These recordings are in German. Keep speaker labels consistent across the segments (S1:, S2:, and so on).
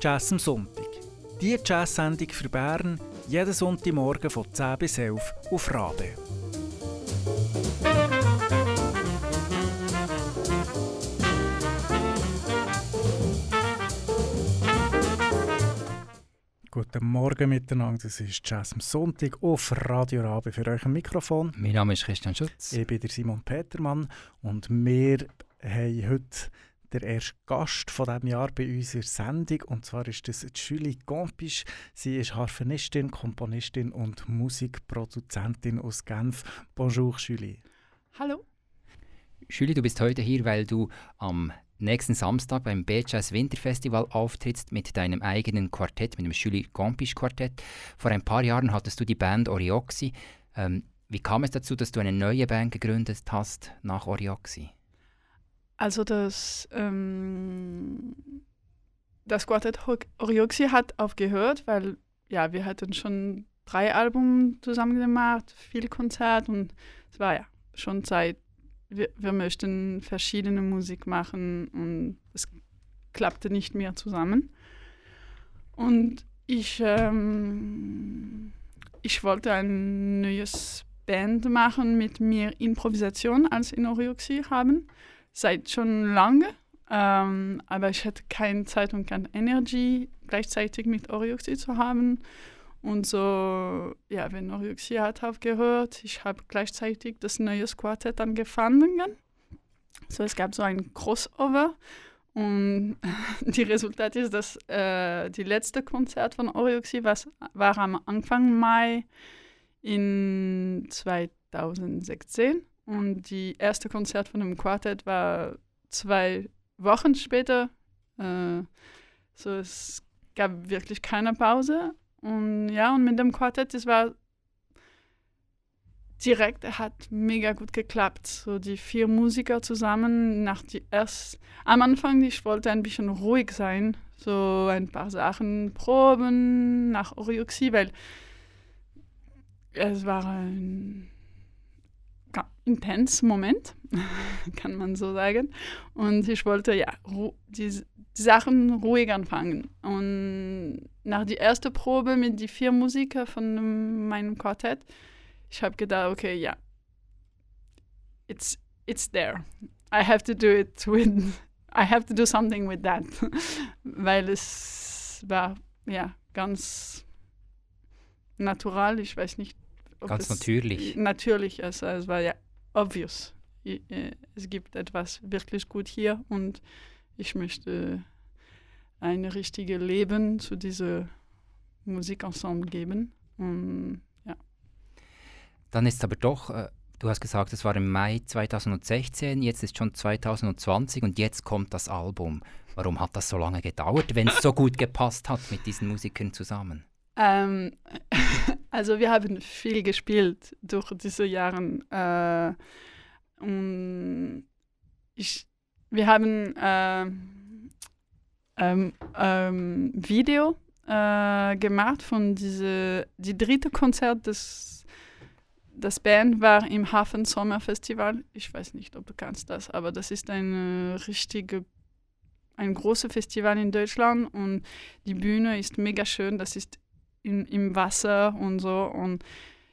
S1: Jazz am Sonntag. Die Jazz-Sendung für Bern jeden Sonntagmorgen von 10 bis 11 auf Rabe. Guten Morgen miteinander, das ist Jazz am Sonntag auf Radio Rabe für euch am Mikrofon.
S2: Mein Name ist Christian Schutz.
S1: Ich bin der Simon Petermann und wir haben heute der erste Gast von diesem Jahr bei unserer Sendung. Und zwar ist das Julie Gompisch. Sie ist Harfenistin, Komponistin und Musikproduzentin aus Genf. Bonjour, Julie.
S3: Hallo.
S2: Julie, du bist heute hier, weil du am nächsten Samstag beim B-Jazz Winterfestival auftrittst mit deinem eigenen Quartett, mit dem Julie Gompisch Quartett. Vor ein paar Jahren hattest du die Band Orioxi. Ähm, wie kam es dazu, dass du eine neue Band gegründet hast nach Orioxi?
S3: Also das, ähm, das Quartett Orioxi hat aufgehört, weil ja, wir hatten schon drei Alben zusammen gemacht, viel Konzert und es war ja schon Zeit. Wir, wir möchten verschiedene Musik machen und es klappte nicht mehr zusammen. Und ich, ähm, ich wollte ein neues Band machen mit mehr Improvisation als in Orioxi haben seit schon lange, ähm, aber ich hatte keine Zeit und keine Energie, gleichzeitig mit Orioxy zu haben. Und so, ja, wenn Orioxy hat aufgehört, ich habe gleichzeitig das neue Quartett angefangen. So, es gab so ein Crossover. Und die Resultat ist, dass äh, die letzte Konzert von Orioxy was, war am Anfang Mai in 2016. Und die erste Konzert von dem Quartett war zwei Wochen später. Äh, so es gab wirklich keine Pause. Und ja, und mit dem Quartett, es war direkt, hat mega gut geklappt. So die vier Musiker zusammen nach die erst am Anfang, ich wollte ein bisschen ruhig sein, so ein paar Sachen proben nach Orioxie, weil es war ein intens Moment, kann man so sagen. Und ich wollte ja die, die, Sachen ruhig anfangen. Und nach der ersten Probe mit den vier Musikern von meinem Quartett, ich habe gedacht, okay, ja, it's, it's there. I have to do it with, I have to do something with that. Weil es war, ja, ganz natural, ich weiß nicht,
S2: Ganz natürlich.
S3: Natürlich, also es war ja obvious. Äh, es gibt etwas wirklich gut hier und ich möchte ein richtiges Leben zu diesem Musikensemble geben. Und, ja.
S2: Dann ist es aber doch, äh, du hast gesagt, es war im Mai 2016, jetzt ist schon 2020 und jetzt kommt das Album. Warum hat das so lange gedauert, wenn es so gut gepasst hat mit diesen Musikern zusammen?
S3: Ähm, also wir haben viel gespielt durch diese Jahre. Äh, ich, wir haben äh, ähm, ähm, Video äh, gemacht von diese die dritte Konzert des das Band war im Hafen Sommerfestival. Ich weiß nicht, ob du kannst das, aber das ist ein richtige ein großes Festival in Deutschland und die Bühne ist mega schön. Das ist in, im Wasser und so. Und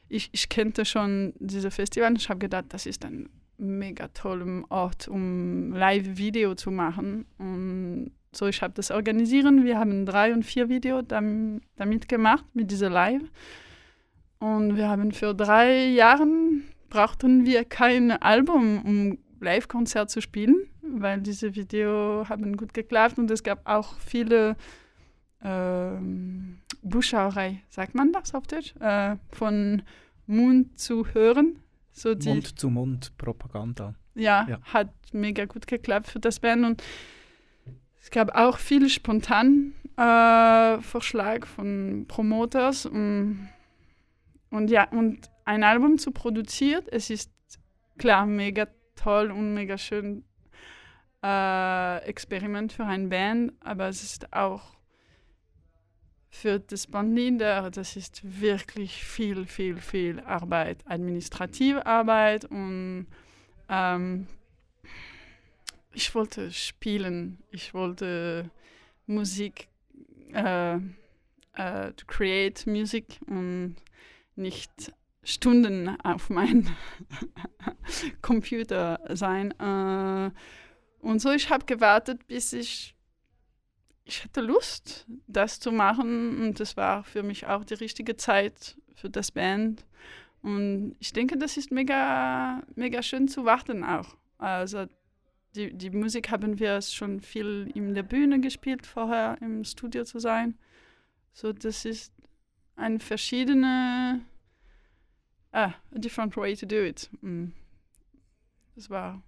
S3: ich, ich kannte schon diese Festival ich habe gedacht, das ist ein mega toller Ort, um Live-Video zu machen. Und so, ich habe das organisieren. Wir haben drei und vier Videos damit, damit gemacht, mit dieser Live. Und wir haben für drei Jahre brauchten wir kein Album, um Live-Konzert zu spielen, weil diese Videos haben gut geklappt und es gab auch viele ähm, Buchschauerei, sagt man das auf Deutsch? Äh, von Mund zu hören.
S1: So die, Mund zu Mund Propaganda.
S3: Ja, ja, hat mega gut geklappt für das Band und es gab auch viele spontan äh, Vorschlag von Promoters und, und ja und ein Album zu produzieren, es ist klar mega toll und mega schön äh, Experiment für eine Band, aber es ist auch für das Bandleader, das ist wirklich viel, viel, viel Arbeit, administrative Arbeit und ähm, ich wollte spielen, ich wollte Musik äh, äh, to create music und nicht Stunden auf meinem Computer sein. Äh, und so, ich habe gewartet, bis ich ich hatte Lust, das zu machen und das war für mich auch die richtige Zeit für das Band. Und ich denke, das ist mega, mega schön zu warten auch. Also die, die Musik haben wir schon viel in der Bühne gespielt, vorher im Studio zu sein. So, das ist eine verschiedene, ah, a different way to do it. Mm. Das war.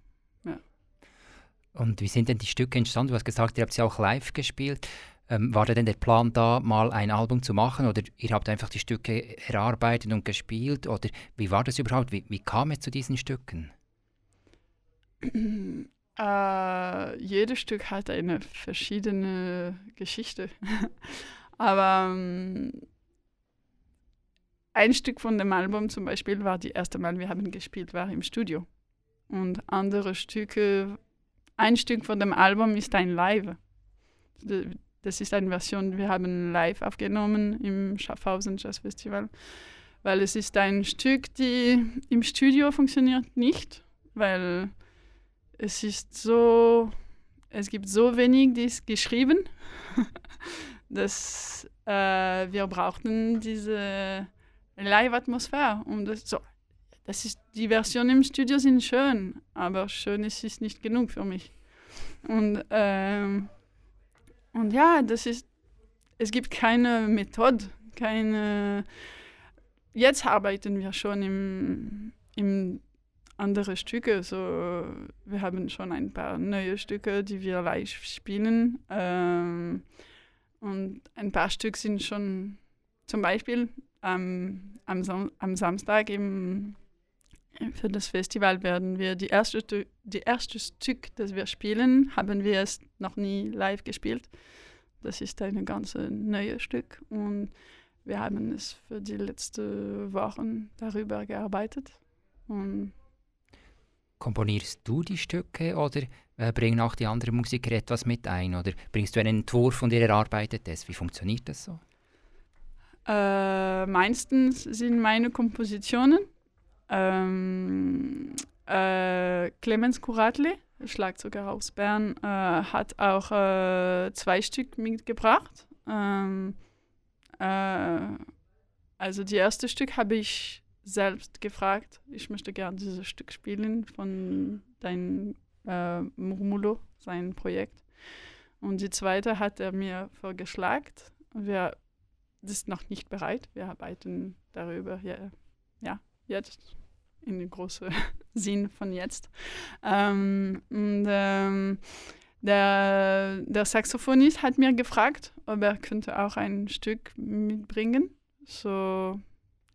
S2: Und wie sind denn die Stücke entstanden? Du hast gesagt, ihr habt sie auch live gespielt. Ähm, war da denn der Plan da, mal ein Album zu machen oder ihr habt einfach die Stücke erarbeitet und gespielt? Oder wie war das überhaupt? Wie, wie kam es zu diesen Stücken?
S3: Äh, jedes Stück hat eine verschiedene Geschichte. Aber ähm, ein Stück von dem Album zum Beispiel war die erste Mal, wir haben gespielt, war im Studio. Und andere Stücke, ein Stück von dem Album ist ein Live. Das ist eine Version, wir haben live aufgenommen im Schaffhausen Jazz Festival, weil es ist ein Stück, die im Studio funktioniert nicht, weil es ist so, es gibt so wenig, die ist geschrieben, dass äh, wir brauchten diese Live-Atmosphäre. Um das, so, das ist, die Versionen im Studio sind schön, aber schön ist es nicht genug für mich. Und, ähm, und ja, das ist, es gibt keine Methode, keine, jetzt arbeiten wir schon im, im andere Stücke. So, wir haben schon ein paar neue Stücke, die wir live spielen. Ähm, und ein paar Stück sind schon zum Beispiel ähm, am, Sam am Samstag im, für das Festival werden wir die erste, die erste Stück, das wir spielen, haben wir es noch nie live gespielt. Das ist ein ganz neues Stück und wir haben es für die letzten Wochen darüber gearbeitet. Und
S2: Komponierst du die Stücke oder äh, bringen auch die anderen Musiker etwas mit ein? Oder bringst du einen Entwurf und ihr erarbeitet es? Wie funktioniert das so?
S3: Äh, meistens sind meine Kompositionen. Ähm, äh, Clemens Kuratli, Schlagzeuger aus Bern, äh, hat auch äh, zwei Stück mitgebracht. Ähm, äh, also die erste Stück habe ich selbst gefragt, ich möchte gerne dieses Stück spielen von dein äh, Murmulo, sein Projekt. Und die zweite hat er mir vorgeschlagen. Wir sind noch nicht bereit. Wir arbeiten darüber, ja, ja jetzt, in dem großen Sinn von jetzt. Ähm, und ähm, der, der Saxophonist hat mir gefragt, ob er könnte auch ein Stück mitbringen. So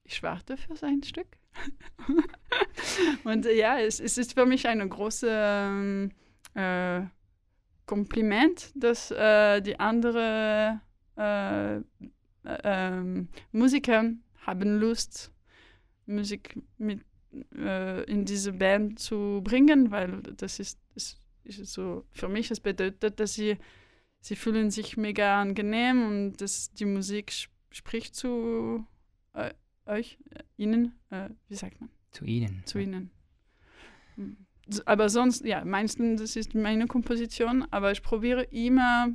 S3: ich warte für sein Stück. und äh, ja, es, es, ist für mich ein großes ähm, äh, Kompliment, dass äh, die anderen äh, äh, ähm, Musiker haben Lust, Musik mit äh, in diese Band zu bringen, weil das ist, ist, ist so, für mich, es bedeutet, dass sie, sie fühlen sich mega angenehm und dass die Musik spricht zu euch, äh, Ihnen, äh, wie sagt man?
S2: Zu Ihnen.
S3: Zu ja. Ihnen. Aber sonst, ja, meistens, das ist meine Komposition, aber ich probiere immer,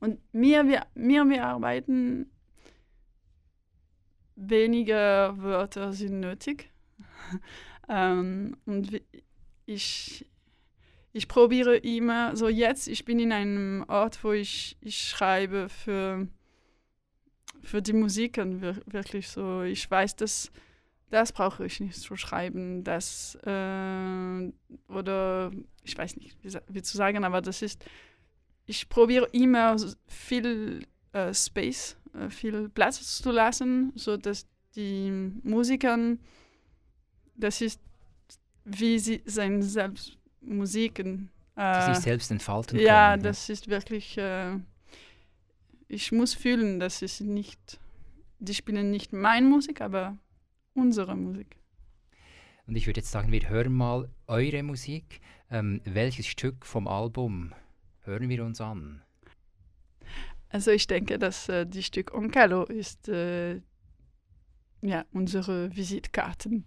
S3: und mir, wir, mir, wir arbeiten, weniger Wörter sind nötig. ähm, und ich, ich probiere immer, so jetzt, ich bin in einem Ort, wo ich, ich schreibe für für die Musiken wirklich so. Ich weiß, dass das brauche ich nicht zu schreiben, das äh, oder ich weiß nicht, wie, wie, zu sagen, aber das ist, ich probiere immer viel äh, Space, äh, viel Platz zu lassen, so dass die Musiker, das ist, wie sie seine selbst Musiken
S2: äh, sich selbst entfalten
S3: können. Ja, das ist wirklich äh, ich muss fühlen, dass es nicht, die spielen nicht meine Musik, aber unsere Musik.
S2: Und ich würde jetzt sagen, wir hören mal eure Musik. Ähm, welches Stück vom Album hören wir uns an?
S3: Also ich denke, dass äh, die Stück Oncalo ist äh, ja, unsere Visitkarten.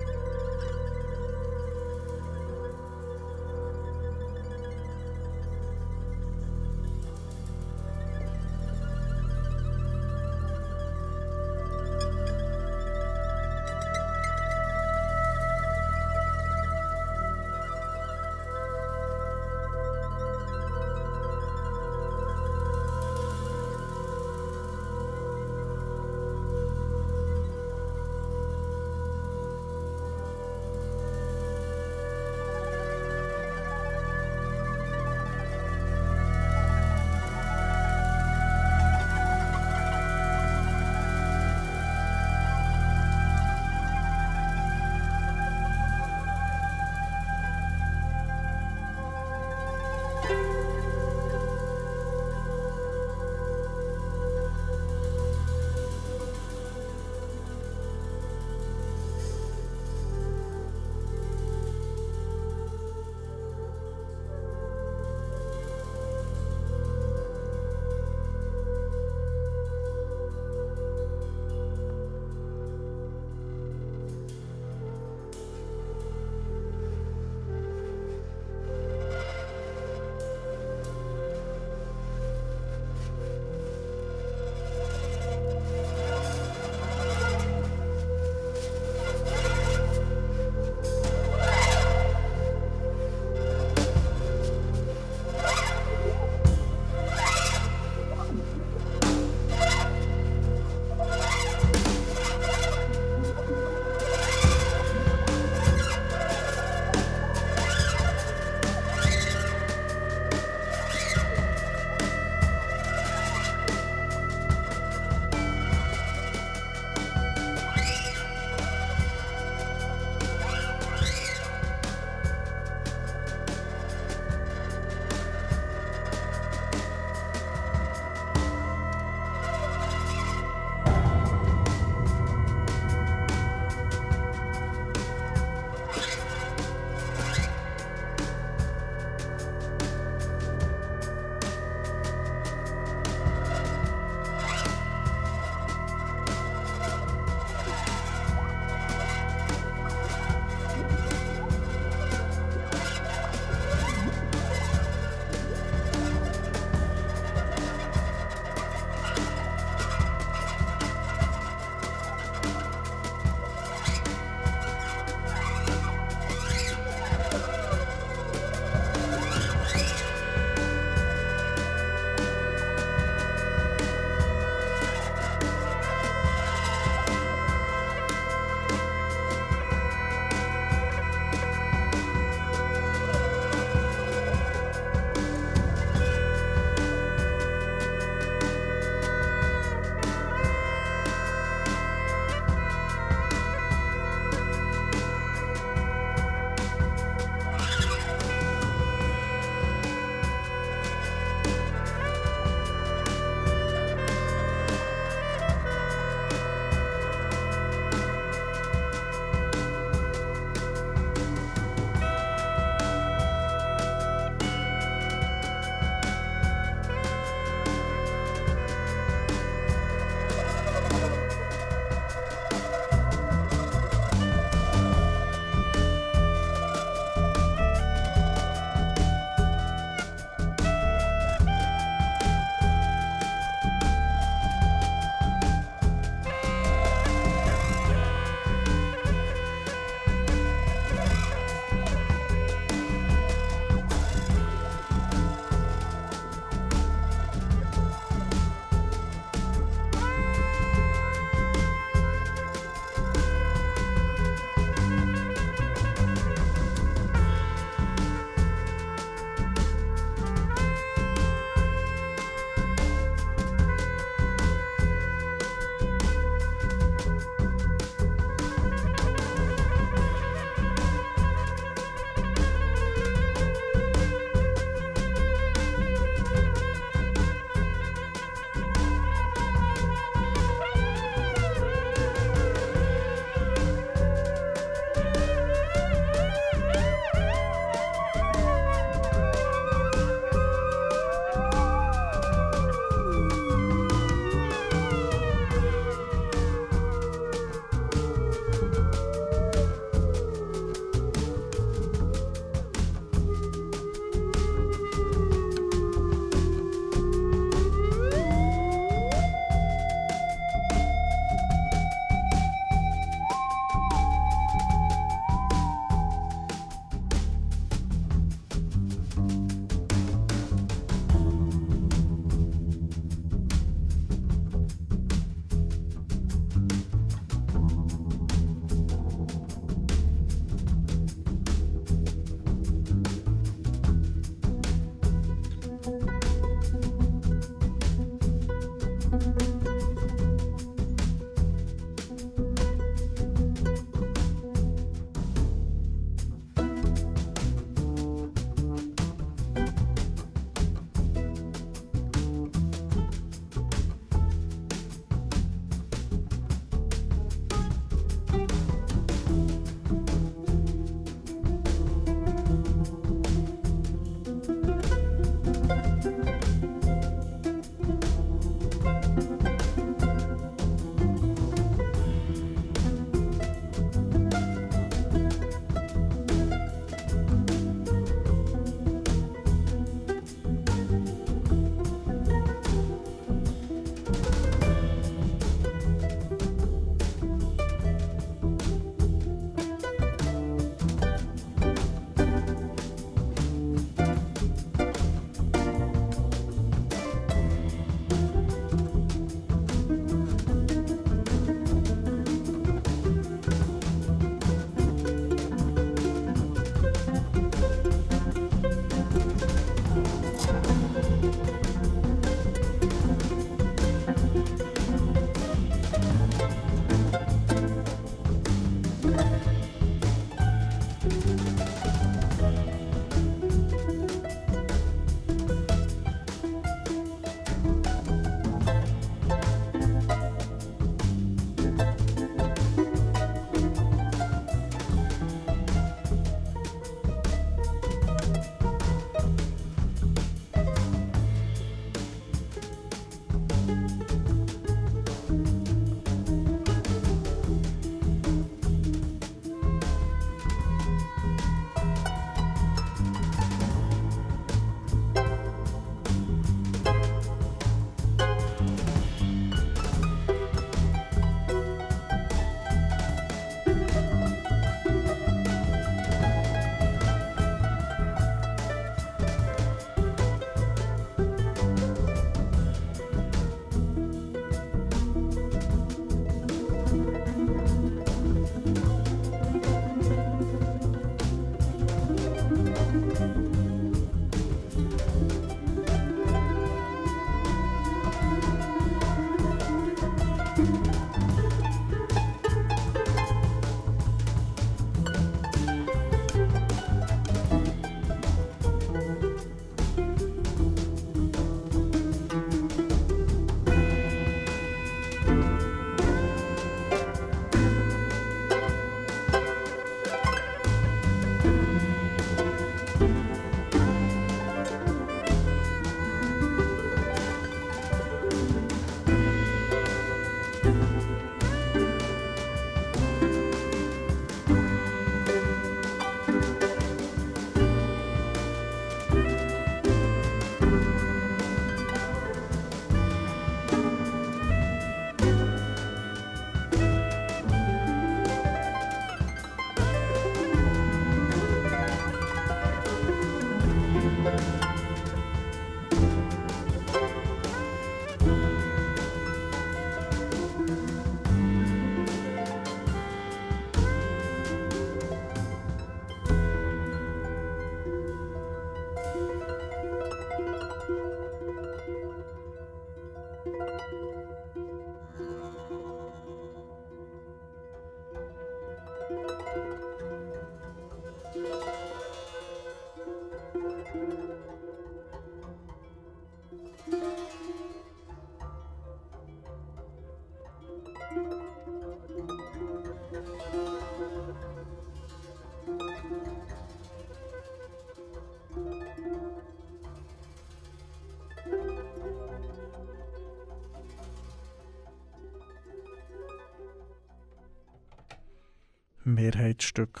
S1: Wir haben das Stück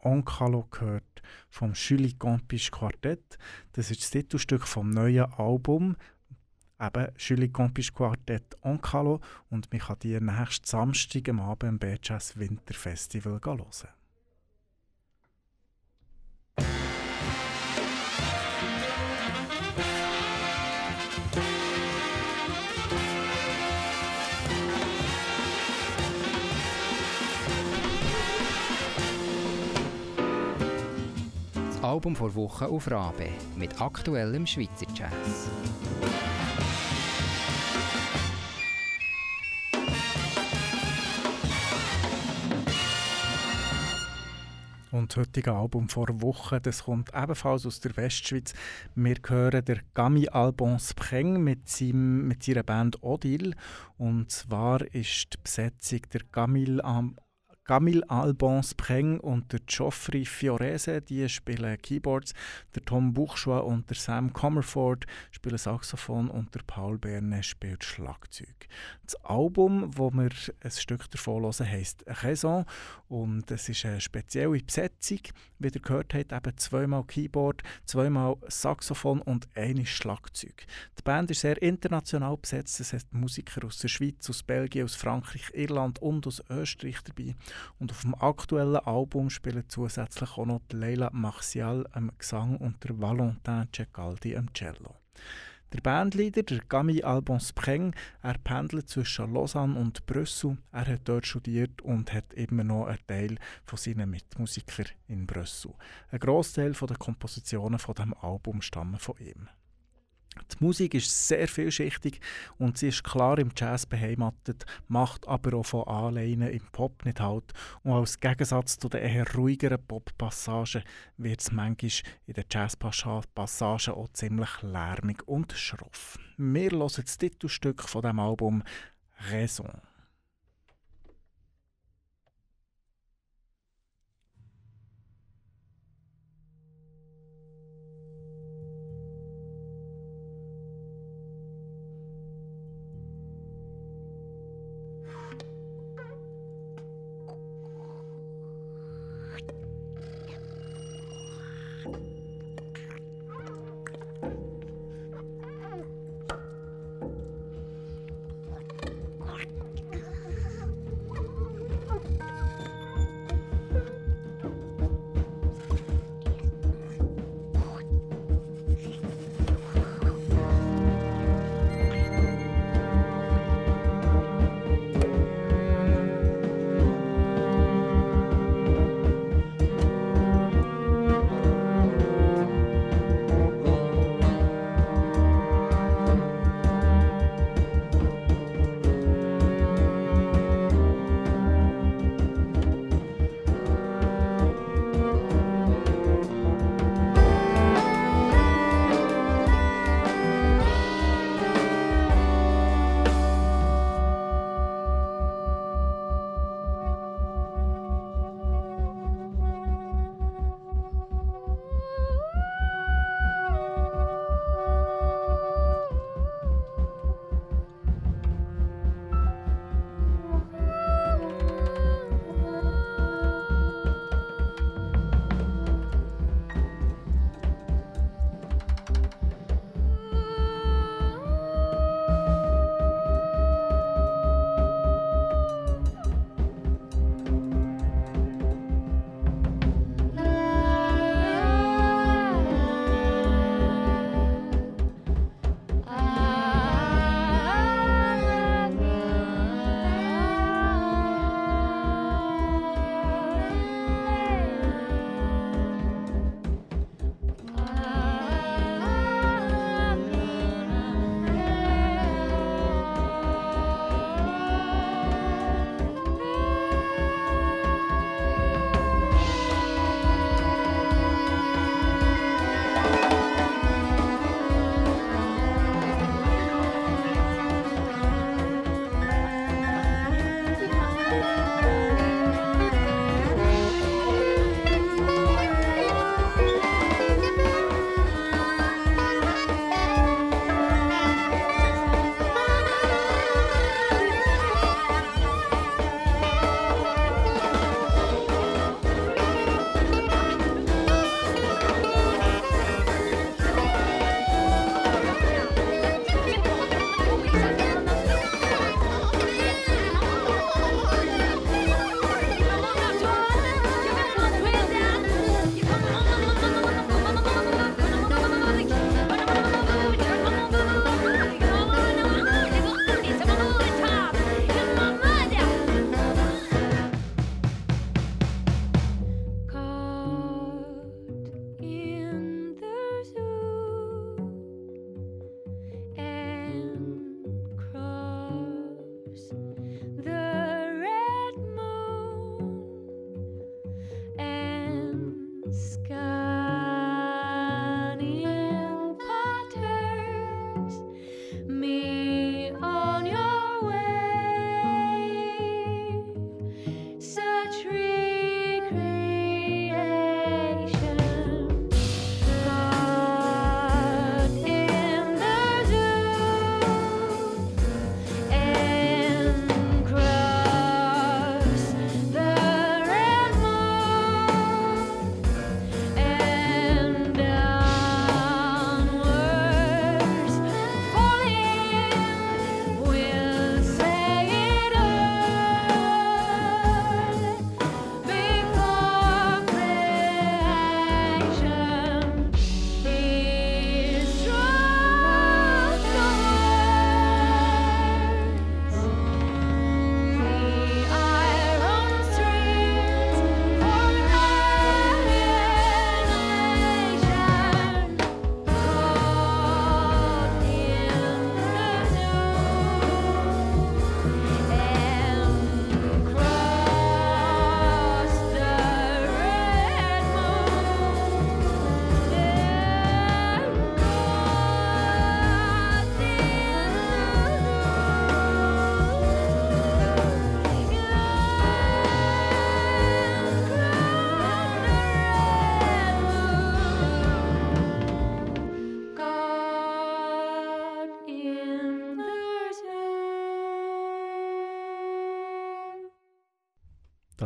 S1: Onkalo gehört vom Julie Compisch Quartett. Das ist das Titelstück vom neuen Album, eben Julie Compisch Quartett Onkalo und man kann die nächsten Samstag am Abend im Beaches Winterfestival hören.
S2: Album vor Woche auf Rabe mit aktuellem Schweizer Jazz.
S1: Und das heutige Album vor Wochen, das kommt ebenfalls aus der Westschweiz. Wir hören der Gami Albon Spreng mit, seinem, mit seiner Band Odile. Und zwar ist die Besetzung der Gamil Camille Alban Spreng und der Geoffrey Fiorese, die spielen Keyboards, der Tom Buchschwa und der Sam Comerford spielen Saxophon und der Paul Berne spielt Schlagzeug. Das Album, wo wir ein Stück davon hören, heisst Raison und es ist eine spezielle Besetzung, wie ihr gehört habt, eben zweimal Keyboard, zweimal Saxophon und ein Schlagzeug. Die Band ist sehr international besetzt, es hat Musiker aus der Schweiz, aus Belgien, aus Frankreich, Irland und aus Österreich dabei. Und auf dem aktuellen Album spielen zusätzlich auch noch Leila Martial am Gesang und der Valentin Cecaldi am Cello. Der Bandleader, der Gami Albon Spreng, er pendelt zwischen Lausanne und Brüssel. Er hat dort studiert und hat immer noch einen Teil von seinen Mitmusikern in Brüssel. Ein Großteil der Kompositionen von dem Album stammen von ihm. Die Musik ist sehr vielschichtig und sie ist klar im Jazz beheimatet, macht aber auch von Anleihen im Pop nicht halt. Und als Gegensatz zu den eher ruhigeren Pop-Passagen wird es manchmal in den Jazz-Passagen auch ziemlich lärmig und schroff. Wir hören das Titelstück von dem Album Raison.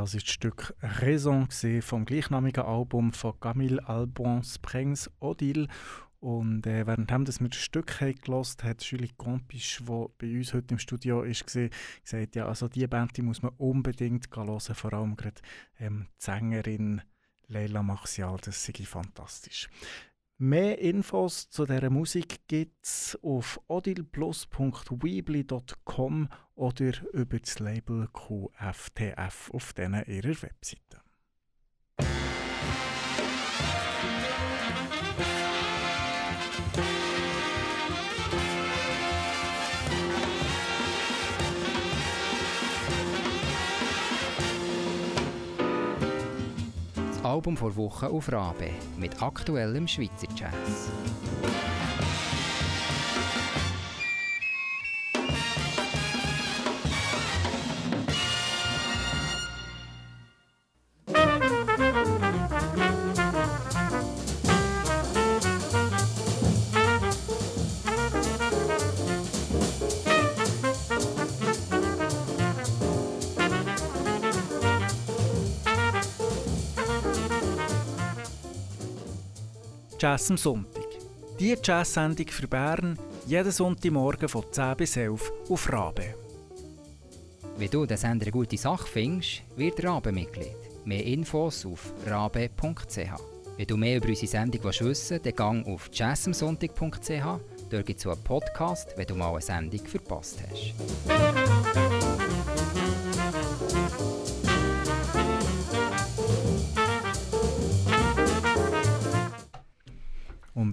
S1: Das ist das Stück Raison vom gleichnamigen Album von Camille Albon Springs Odile. Und äh, währenddem wir das Stück gehört hat Julie Compisch, die bei uns heute im Studio ist, gesagt, ja, also diese Band die muss man unbedingt hören, vor allem gerade ähm, die Sängerin Leila Maxial, das ist fantastisch. Mehr Infos zu dieser Musik gibt es auf odilplus.weebly.com oder über das Label QFTF auf ihrer Webseite.
S2: Album vor Woche auf Rabe mit aktuellem Schweizer Jazz.
S1: Jazz am Sonntag. Die Jazz-Sendung für Bern jeden Sonntagmorgen von 10 bis 11 auf Rabe.
S2: Wenn du den Sender eine gute Sache findest, wird Rabe Mitglied. Mehr Infos auf rabe.ch. Wenn du mehr über unsere Sendung wissen willst, dann gang auf jazzamsonntag.ch. Dort gibt es einen Podcast, wenn du mal eine Sendung verpasst hast.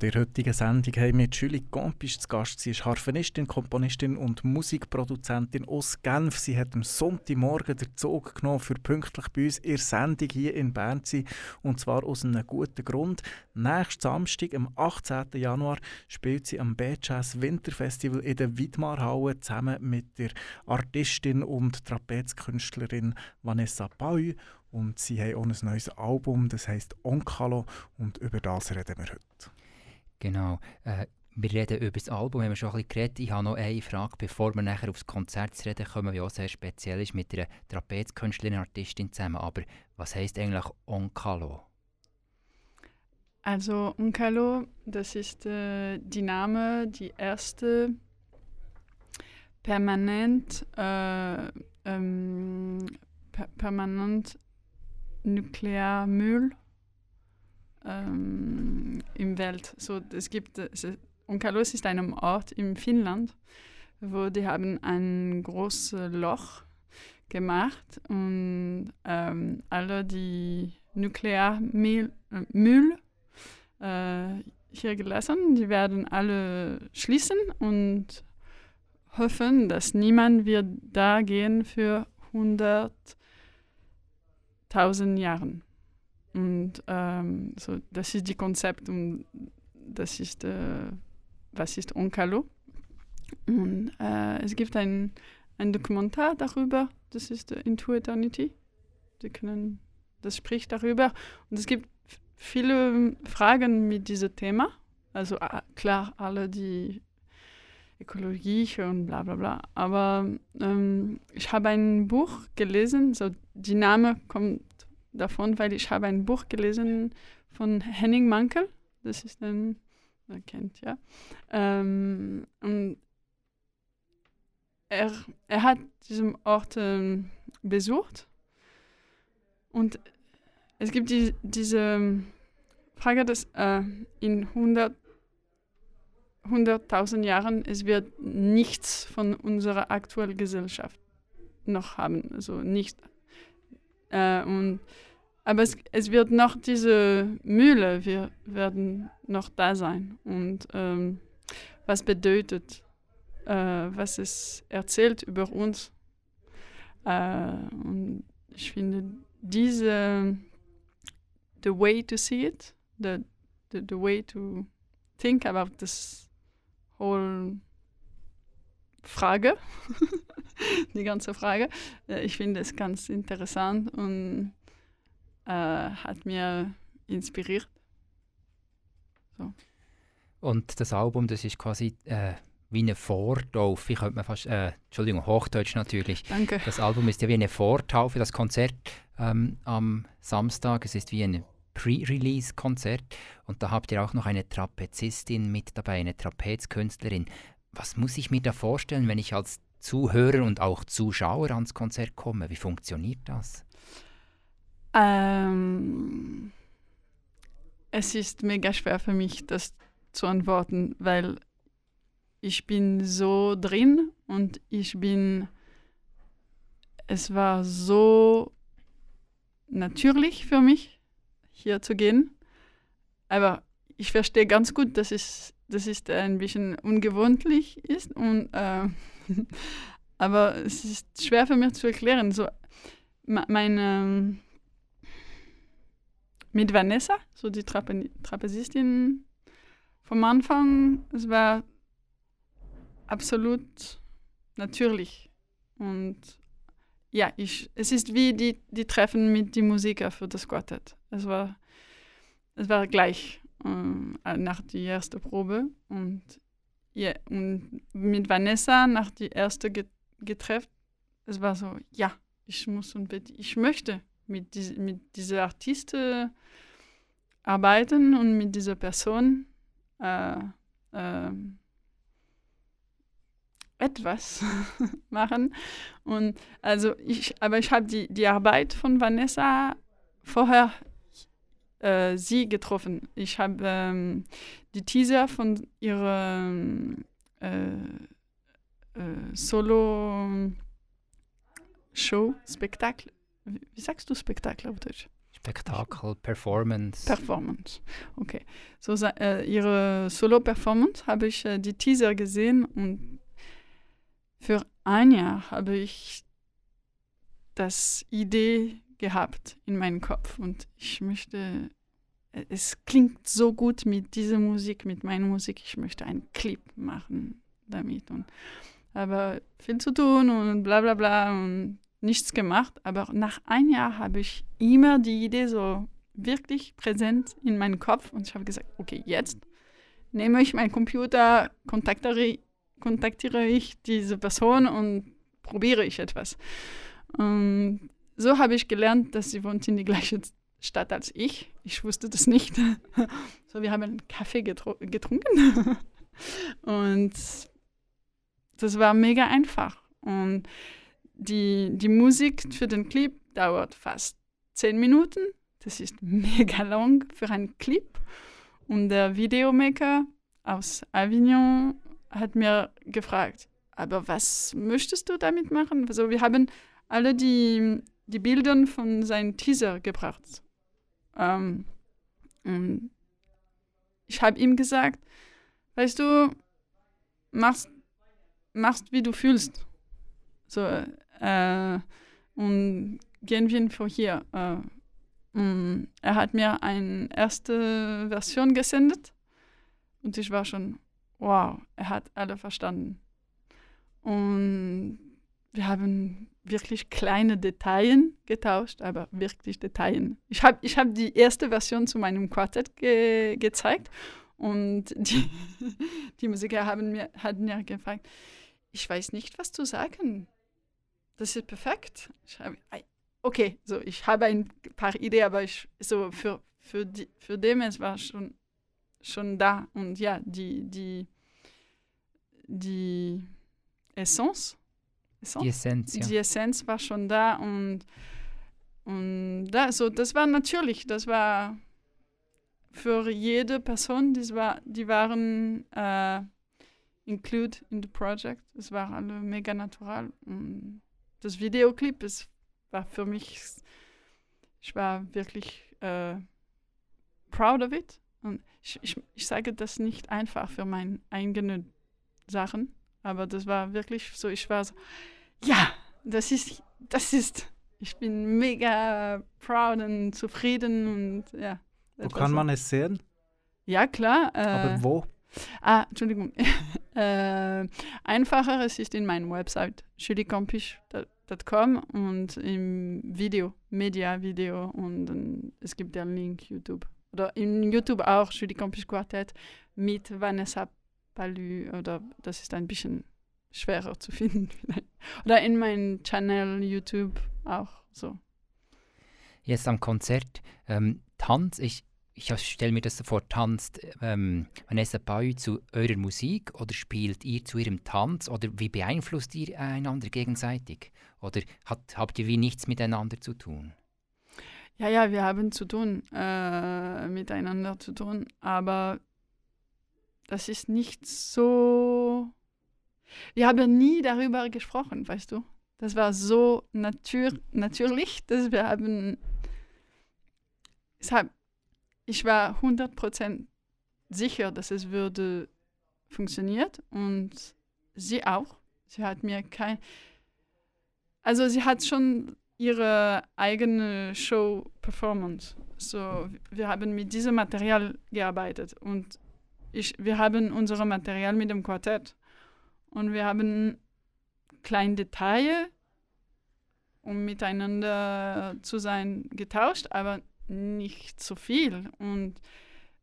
S1: In der heutigen Sendung haben wir Julie Gompisch zu Gast. Sie ist Harfenistin, Komponistin und Musikproduzentin aus Genf. Sie hat am Sonntagmorgen den Zug genommen, für pünktlich bei uns ihre Sendung hier in Bern zu sein. Und zwar aus einem guten Grund. Nächsten Samstag, am 18. Januar, spielt sie am B-Jazz Winterfestival in der Widmarhalle zusammen mit der Artistin und Trapezkünstlerin Vanessa Pau. Und sie haben auch ein neues Album, das heißt Onkalo. Und über das reden wir heute.
S2: Genau. Äh, wir reden über das Album, haben wir schon ein bisschen geredet. Ich habe noch eine Frage, bevor wir nachher aufs Konzert zu reden kommen, die auch sehr speziell ist, mit einer Trapezkünstlerin, Artistin zusammen. Aber was heisst eigentlich Onkalo?
S3: Also Onkalo, das ist äh, die Name, die erste permanent, äh, ähm, per permanent Nuklearmüll ähm, im Welt. So, es gibt, es, Onkalos ist ein Ort in Finnland, wo die haben ein großes Loch gemacht und ähm, alle die Nuklearmüll äh, hier gelassen, die werden alle schließen und hoffen, dass niemand wird da gehen für 100.000 Jahren. Und ähm, so, das ist die Konzept und das ist, äh, was ist Onkalo. Und äh, es gibt ein, ein Dokumentar darüber, das ist äh, Into Eternity. Die können, das spricht darüber. Und es gibt viele Fragen mit diesem Thema. Also klar, alle die Ökologie und bla bla bla. Aber ähm, ich habe ein Buch gelesen, so die Name kommt davon, weil ich habe ein Buch gelesen von Henning Mankel. Das ist ein, er kennt, ja. Ähm, und er, er hat diesen Ort ähm, besucht und es gibt die, diese Frage, dass äh, in 100 100.000 Jahren es wird nichts von unserer aktuellen Gesellschaft noch haben, also nicht äh, und, aber es, es wird noch diese Mühle, wir werden noch da sein. Und ähm, was bedeutet, äh, was es erzählt über uns. Äh, und ich finde, diese, the way to see it, the, the, the way to think about this whole Frage, die ganze Frage. Äh, ich finde es ganz interessant und äh, hat mir inspiriert. So.
S2: Und das Album, das ist quasi äh, wie eine Vortaufe, könnte man fast, äh, Entschuldigung, Hochdeutsch natürlich.
S3: Danke.
S2: Das Album ist ja wie eine Vortaufe, das Konzert ähm, am Samstag. Es ist wie ein Pre-Release-Konzert und da habt ihr auch noch eine Trapezistin mit dabei, eine Trapezkünstlerin. Was muss ich mir da vorstellen, wenn ich als Zuhörer und auch Zuschauer ans Konzert komme? Wie funktioniert das?
S3: Ähm, es ist mega schwer für mich, das zu antworten, weil ich bin so drin und ich bin, es war so natürlich für mich, hier zu gehen. Aber ich verstehe ganz gut, dass es, dass es ein bisschen ungewöhnlich ist. Und, äh, aber es ist schwer für mich zu erklären. So, meine, mit Vanessa, so die Trape Trapezistin vom Anfang, es war absolut natürlich. Und ja, ich, es ist wie die, die Treffen mit den Musikern für das Quartett. Es war, es war gleich äh, nach der ersten Probe. Und, ja, und mit Vanessa nach der ersten Getreff, es war so, ja, ich muss und ich möchte mit, die, mit dieser Artiste arbeiten und mit dieser Person äh, äh, etwas machen. Und also ich, aber ich habe die, die Arbeit von Vanessa vorher äh, sie getroffen. Ich habe ähm, die Teaser von ihrem äh, äh, Solo Show, Spektakel. Wie sagst du Spektakel auf Deutsch?
S2: Spektakel, Performance.
S3: Performance, okay. So äh, ihre Solo-Performance habe ich äh, die Teaser gesehen und für ein Jahr habe ich das Idee gehabt in meinem Kopf und ich möchte, es klingt so gut mit dieser Musik, mit meiner Musik, ich möchte einen Clip machen damit und aber viel zu tun und bla bla bla und nichts gemacht. Aber nach einem Jahr habe ich immer die Idee so wirklich präsent in meinem Kopf und ich habe gesagt, okay, jetzt nehme ich meinen Computer, kontaktiere kontaktiere ich diese Person und probiere ich etwas. Und so habe ich gelernt, dass sie wohnt in die gleiche Stadt als ich. Ich wusste das nicht. so, wir haben Kaffee getru getrunken. und das war mega einfach. Und die, die Musik für den Clip dauert fast zehn Minuten. Das ist mega lang für einen Clip. Und der Videomaker aus Avignon hat mir gefragt, aber was möchtest du damit machen? Also wir haben alle die, die Bilder von seinem Teaser gebracht. Ähm, und ich habe ihm gesagt, weißt du, machst, machst wie du fühlst. So, äh, und gehen wir von hier. Äh, er hat mir eine erste Version gesendet und ich war schon, wow, er hat alle verstanden. Und wir haben wirklich kleine Details getauscht, aber wirklich Details. Ich habe ich hab die erste Version zu meinem Quartett ge gezeigt und die, die Musiker haben mir, hatten mir gefragt, ich weiß nicht, was zu sagen. Das ist perfekt. Hab, okay, so ich habe ein paar Ideen, aber ich, so für, für, die, für dem es war schon schon da. Und ja, die, die, die Essenz,
S2: Essenz? Die Essenz, ja.
S3: Die Essenz war schon da und, und da, so, das war natürlich, das war für jede Person, die, war, die waren äh, included in the project. Es war alle mega natural. Und das Videoclip es war für mich, ich war wirklich äh, proud of it. Und ich, ich, ich sage das nicht einfach für meine eigenen Sachen, aber das war wirklich so, ich war so, ja, das ist, das ist, ich bin mega proud und zufrieden und ja.
S1: Wo kann man es sehen?
S3: Ja, klar.
S1: Äh, aber wo?
S3: Ah, Entschuldigung. äh, einfacher, es ist in meiner Website juliecompisch.com und im Video, Media-Video und dann, es gibt den Link YouTube oder in YouTube auch Julie Campus Quartett mit Vanessa Palü oder das ist ein bisschen schwerer zu finden. Oder in meinem Channel YouTube auch so.
S2: Jetzt am Konzert, ähm, Tanz, ich, ich stelle mir das so vor, tanzt ähm, Vanessa Paul zu eurer Musik oder spielt ihr zu ihrem Tanz oder wie beeinflusst ihr einander gegenseitig? Oder hat, habt ihr wie nichts miteinander zu tun?
S3: Ja, ja, wir haben zu tun, äh, miteinander zu tun, aber das ist nicht so. Wir haben nie darüber gesprochen, weißt du? Das war so natür natürlich, dass wir haben. Hab, ich war 100% sicher, dass es würde funktioniert und sie auch. Sie hat mir kein. Also sie hat schon ihre eigene Show-Performance. So, wir haben mit diesem Material gearbeitet und ich, wir haben unser Material mit dem Quartett und wir haben kleine Details, um miteinander zu sein, getauscht, aber nicht so viel. Und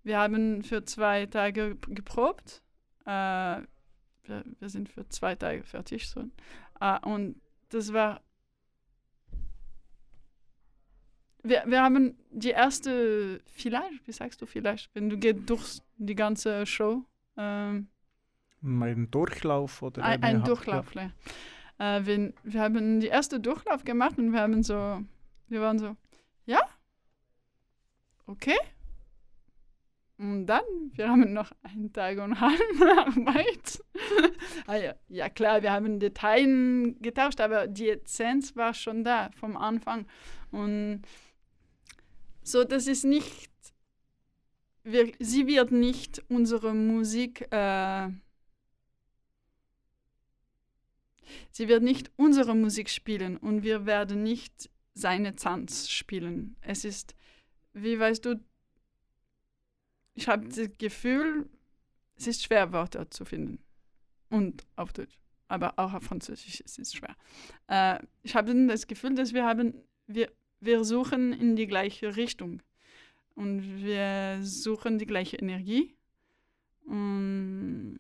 S3: wir haben für zwei Tage geprobt. Äh, wir, wir, sind für zwei Tage fertig. So. Äh, und das war wir, wir haben die erste, vielleicht, wie sagst du vielleicht, wenn du gehst durch die ganze Show. Ähm,
S1: ein Durchlauf oder
S3: ein, ein Durchlauf, ja. Äh, wir, wir haben die erste Durchlauf gemacht und wir haben so, wir waren so, ja, okay. Und dann, wir haben noch einen Tag und halben Arbeit. ah ja, ja, klar, wir haben Details getauscht, aber die Essenz war schon da vom Anfang. Und so, das ist nicht, wir, sie wird nicht unsere Musik, äh, sie wird nicht unsere Musik spielen und wir werden nicht seine Tanz spielen. Es ist, wie weißt du, ich habe das Gefühl, es ist schwer, Wörter zu finden. Und auf Deutsch. Aber auch auf Französisch es ist schwer. Äh, ich habe das Gefühl, dass wir haben, wir, wir suchen in die gleiche Richtung und wir suchen die gleiche Energie. Und,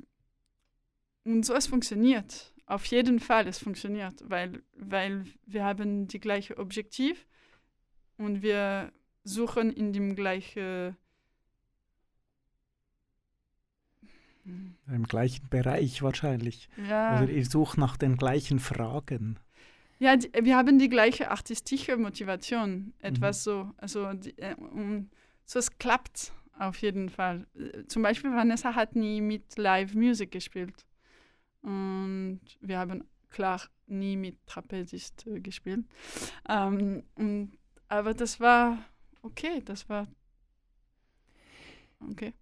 S3: und so es funktioniert. Auf jeden Fall, es funktioniert, weil, weil wir haben die gleiche Objektiv und wir suchen in dem gleichen
S1: im gleichen Bereich wahrscheinlich.
S3: Ja.
S1: Oder ihr sucht nach den gleichen Fragen.
S3: Ja, die, wir haben die gleiche artistische Motivation, etwas mhm. so. Also die, äh, um, so es klappt auf jeden Fall. Äh, zum Beispiel Vanessa hat nie mit Live Music gespielt und wir haben klar nie mit Trapezist äh, gespielt. Ähm, und, aber das war okay, das war okay.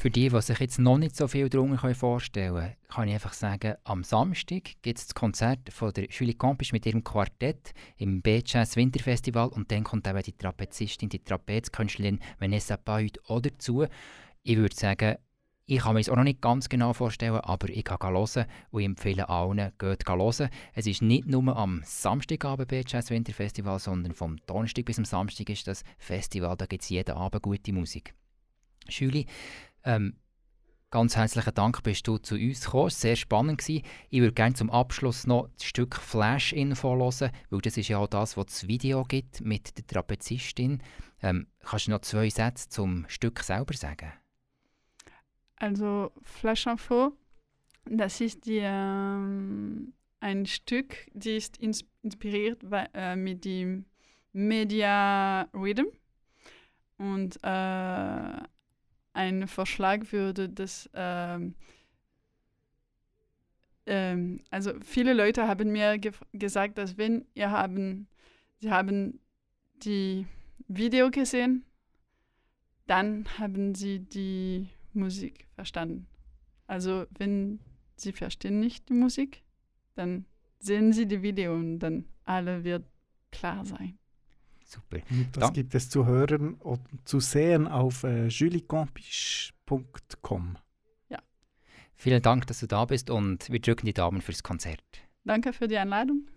S2: Für die, die sich jetzt noch nicht so viel darunter vorstellen können, kann ich einfach sagen, am Samstag gibt es das Konzert von der Julie Campisch mit ihrem Quartett im B-Jazz Winterfestival und dann kommt eben die Trapezistin, die Trapezkünstlerin Vanessa Paut auch dazu. Ich würde sagen, ich kann mir es auch noch nicht ganz genau vorstellen, aber ich kann hören und empfehle allen, geht hören. Es ist nicht nur am Samstagabend B-Jazz Winterfestival, sondern vom Donnerstag bis am Samstag ist das Festival, da gibt es jeden Abend gute Musik. Julie, ähm, ganz herzlichen Dank, bist du zu uns gekommen. Sehr spannend. Gewesen. Ich würde gerne zum Abschluss noch ein Stück Flash-Info hören, weil das ist ja auch das, was das Video gibt mit der Trapezistin. Ähm, kannst du noch zwei Sätze zum Stück selber sagen?
S3: Also Flash-Info, das ist die, ähm, ein Stück, die ist ins inspiriert bei, äh, mit dem Media Rhythm und äh, ein Vorschlag würde, dass ähm, ähm, also viele Leute haben mir ge gesagt, dass wenn ihr haben, sie haben die Video gesehen, dann haben sie die Musik verstanden. Also wenn sie verstehen nicht die Musik, dann sehen sie die Video und dann alle wird klar sein.
S1: Super. Das Dank. gibt es zu hören und zu sehen auf äh, juliecompisch.com.
S3: Ja.
S2: Vielen Dank, dass du da bist und wir drücken die Daumen fürs Konzert.
S3: Danke für die Einladung.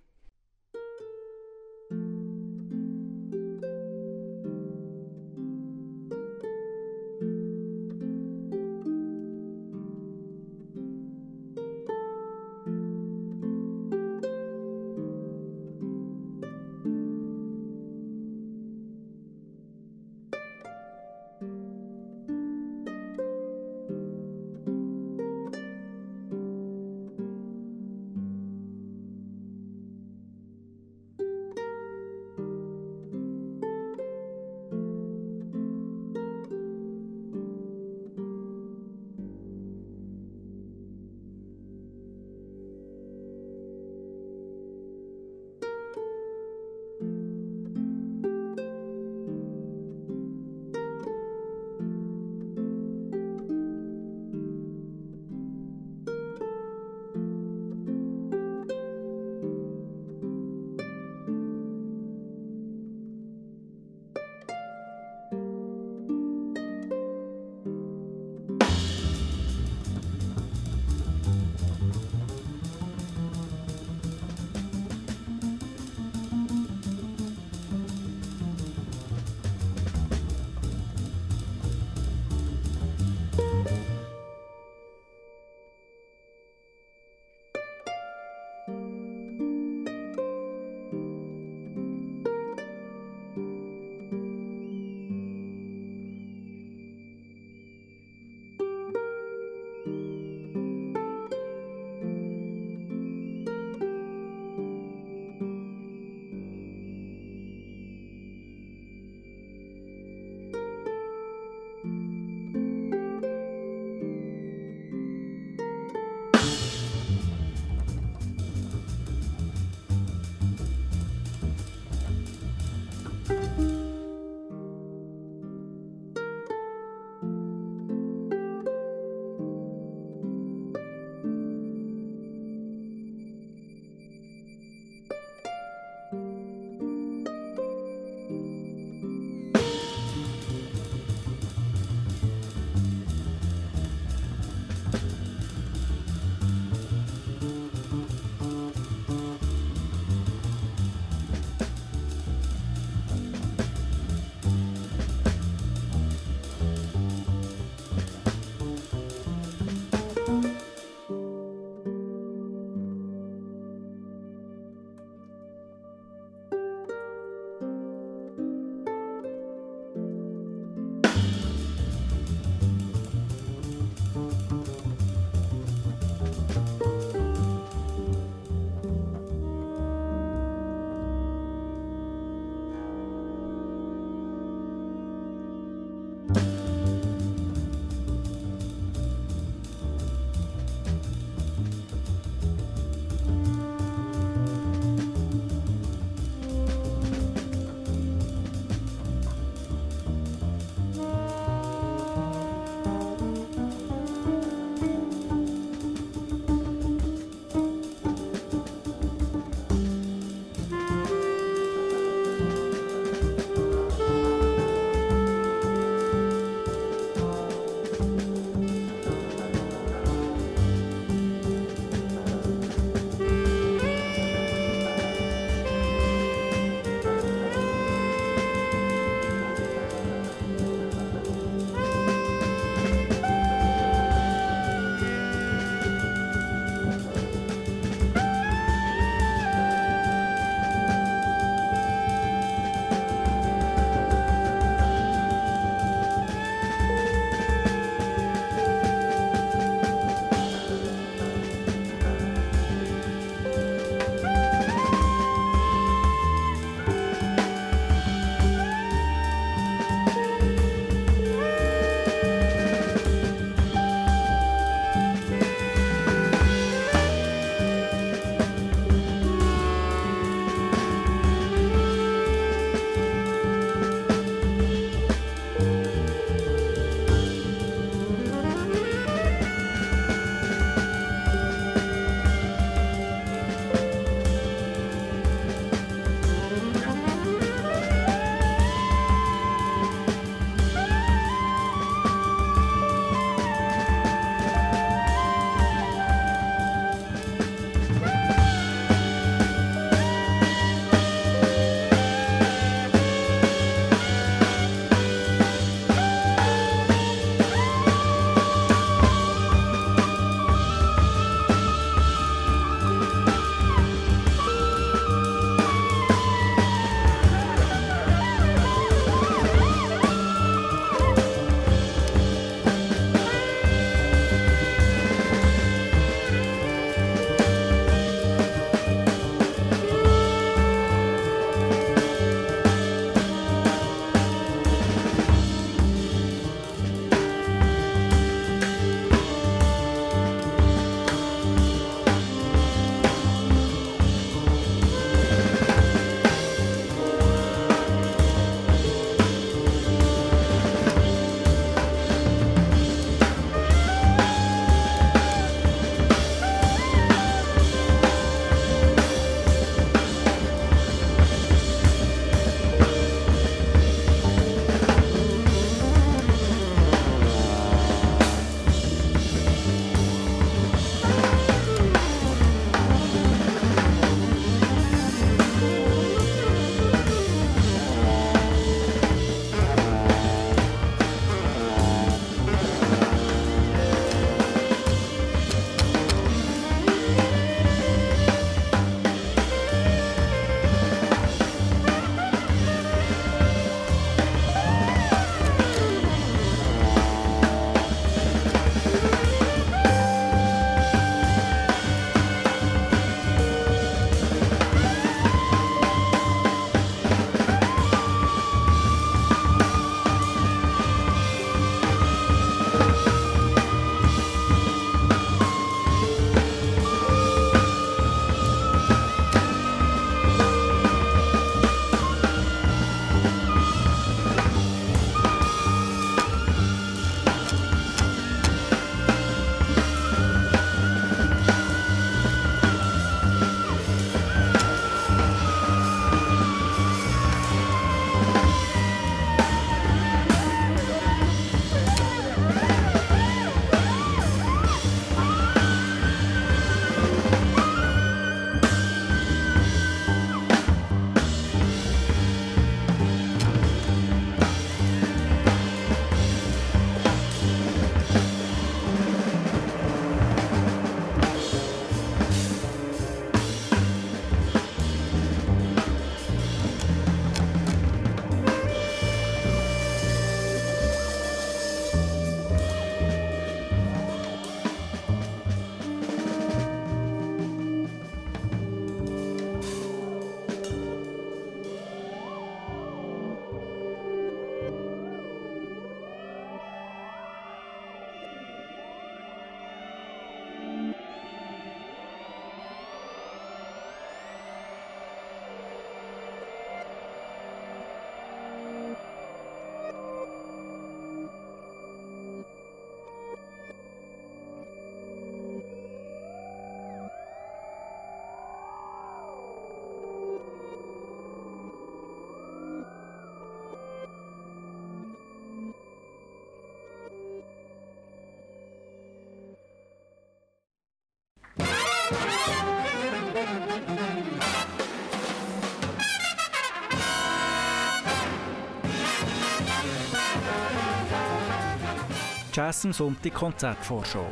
S1: Jazz am Sonntag Konzertvorschau.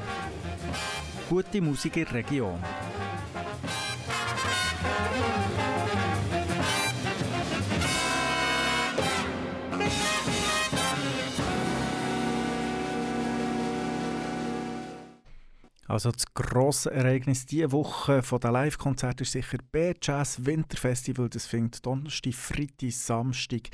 S1: Gute Musik in der Region. Also das grosse Ereignis diese Woche von der Live-Konzert ist sicher B-Jazz Winterfestival. Das findet Donnerstag, Freitag, Samstag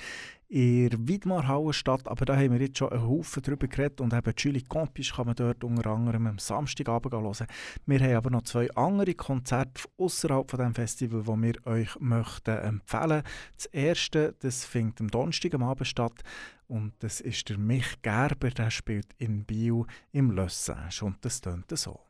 S1: in der statt. Aber da haben wir jetzt schon einen Haufen darüber geredet und eben Julie Compisch kann man dort unter anderem am Samstagabend hören. Wir haben aber noch zwei andere Konzerte außerhalb von dem Festival, die wir euch möchten empfehlen. Das erste, das findet am Donnerstag am Abend statt und das ist der Mich Gerber, der spielt in Bio im Lössange und das tönt so.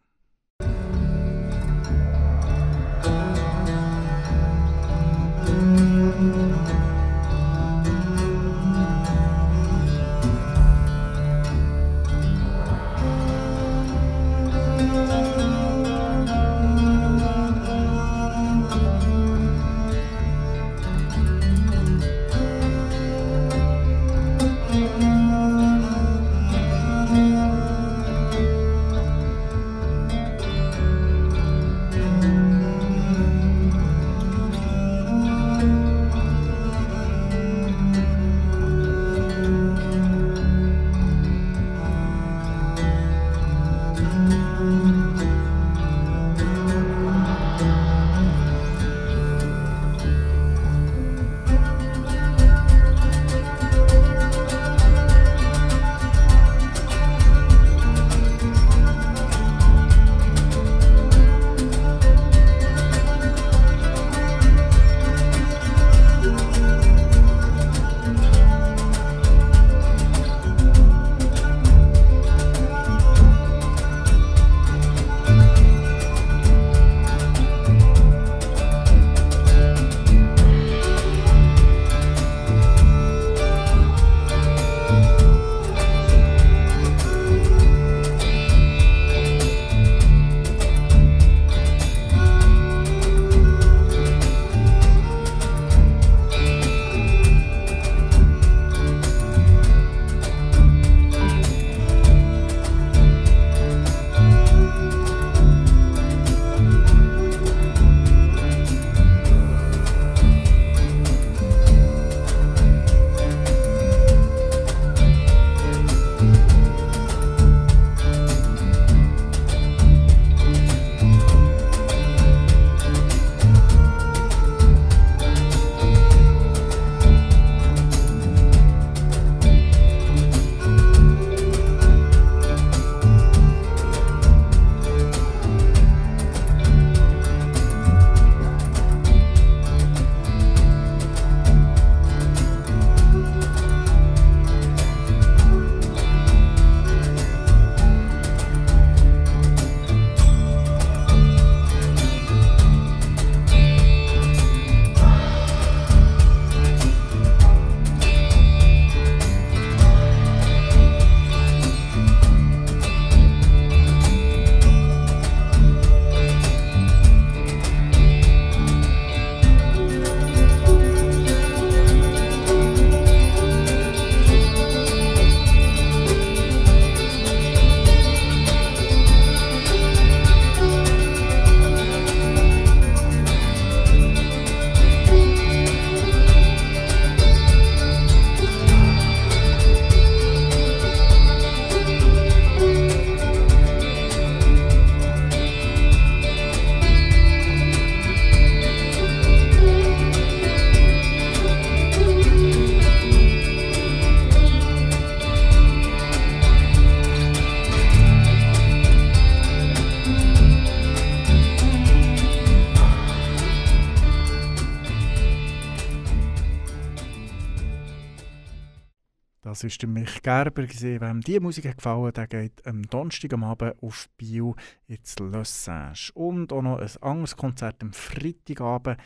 S1: War der Mich Gerber. Wem diese Musik hat gefallen der geht am Donnerstag am Abend auf Bio ins Lössange. Und auch noch ein anderes Konzert am Freitagabend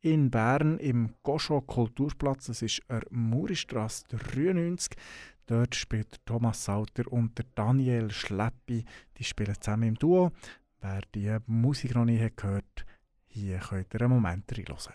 S1: in Bern im Goscho Kulturplatz. Das ist der Muristrasse 93. Dort spielt Thomas Sauter und der Daniel Schleppi. Die spielen zusammen im Duo. Wer die Musik noch nie gehört hier könnt ihr einen Moment reinhören.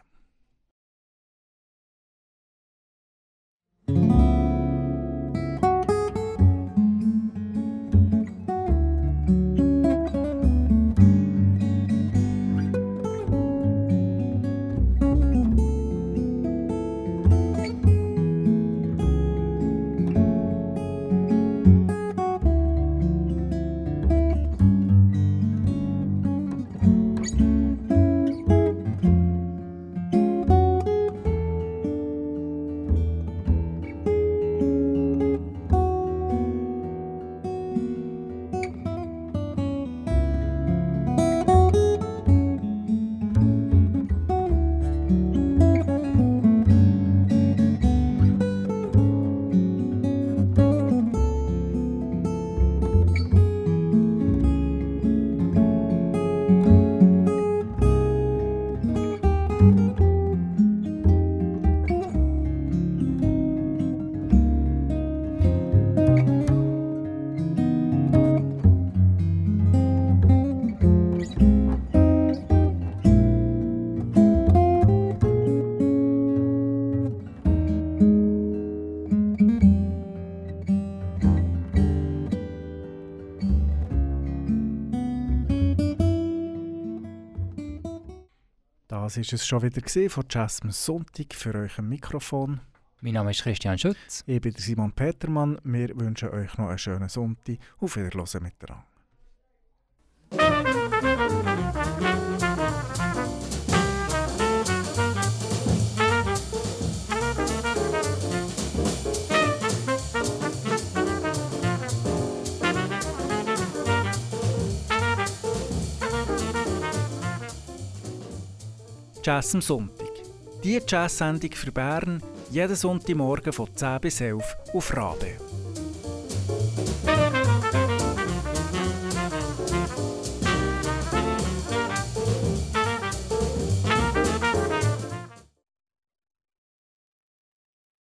S1: Das ist es schon wieder von Jasmine Sonntag für euch am Mikrofon.
S2: Mein Name ist Christian Schütz.
S1: Ich bin Simon Petermann. Wir wünschen euch noch einen schönen Sonntag. Auf Wiederhören miteinander. Jazz am Sonntag. Die Jazz-Sendung für Bern jeden Sonntagmorgen von 10 bis 11 auf Rabe.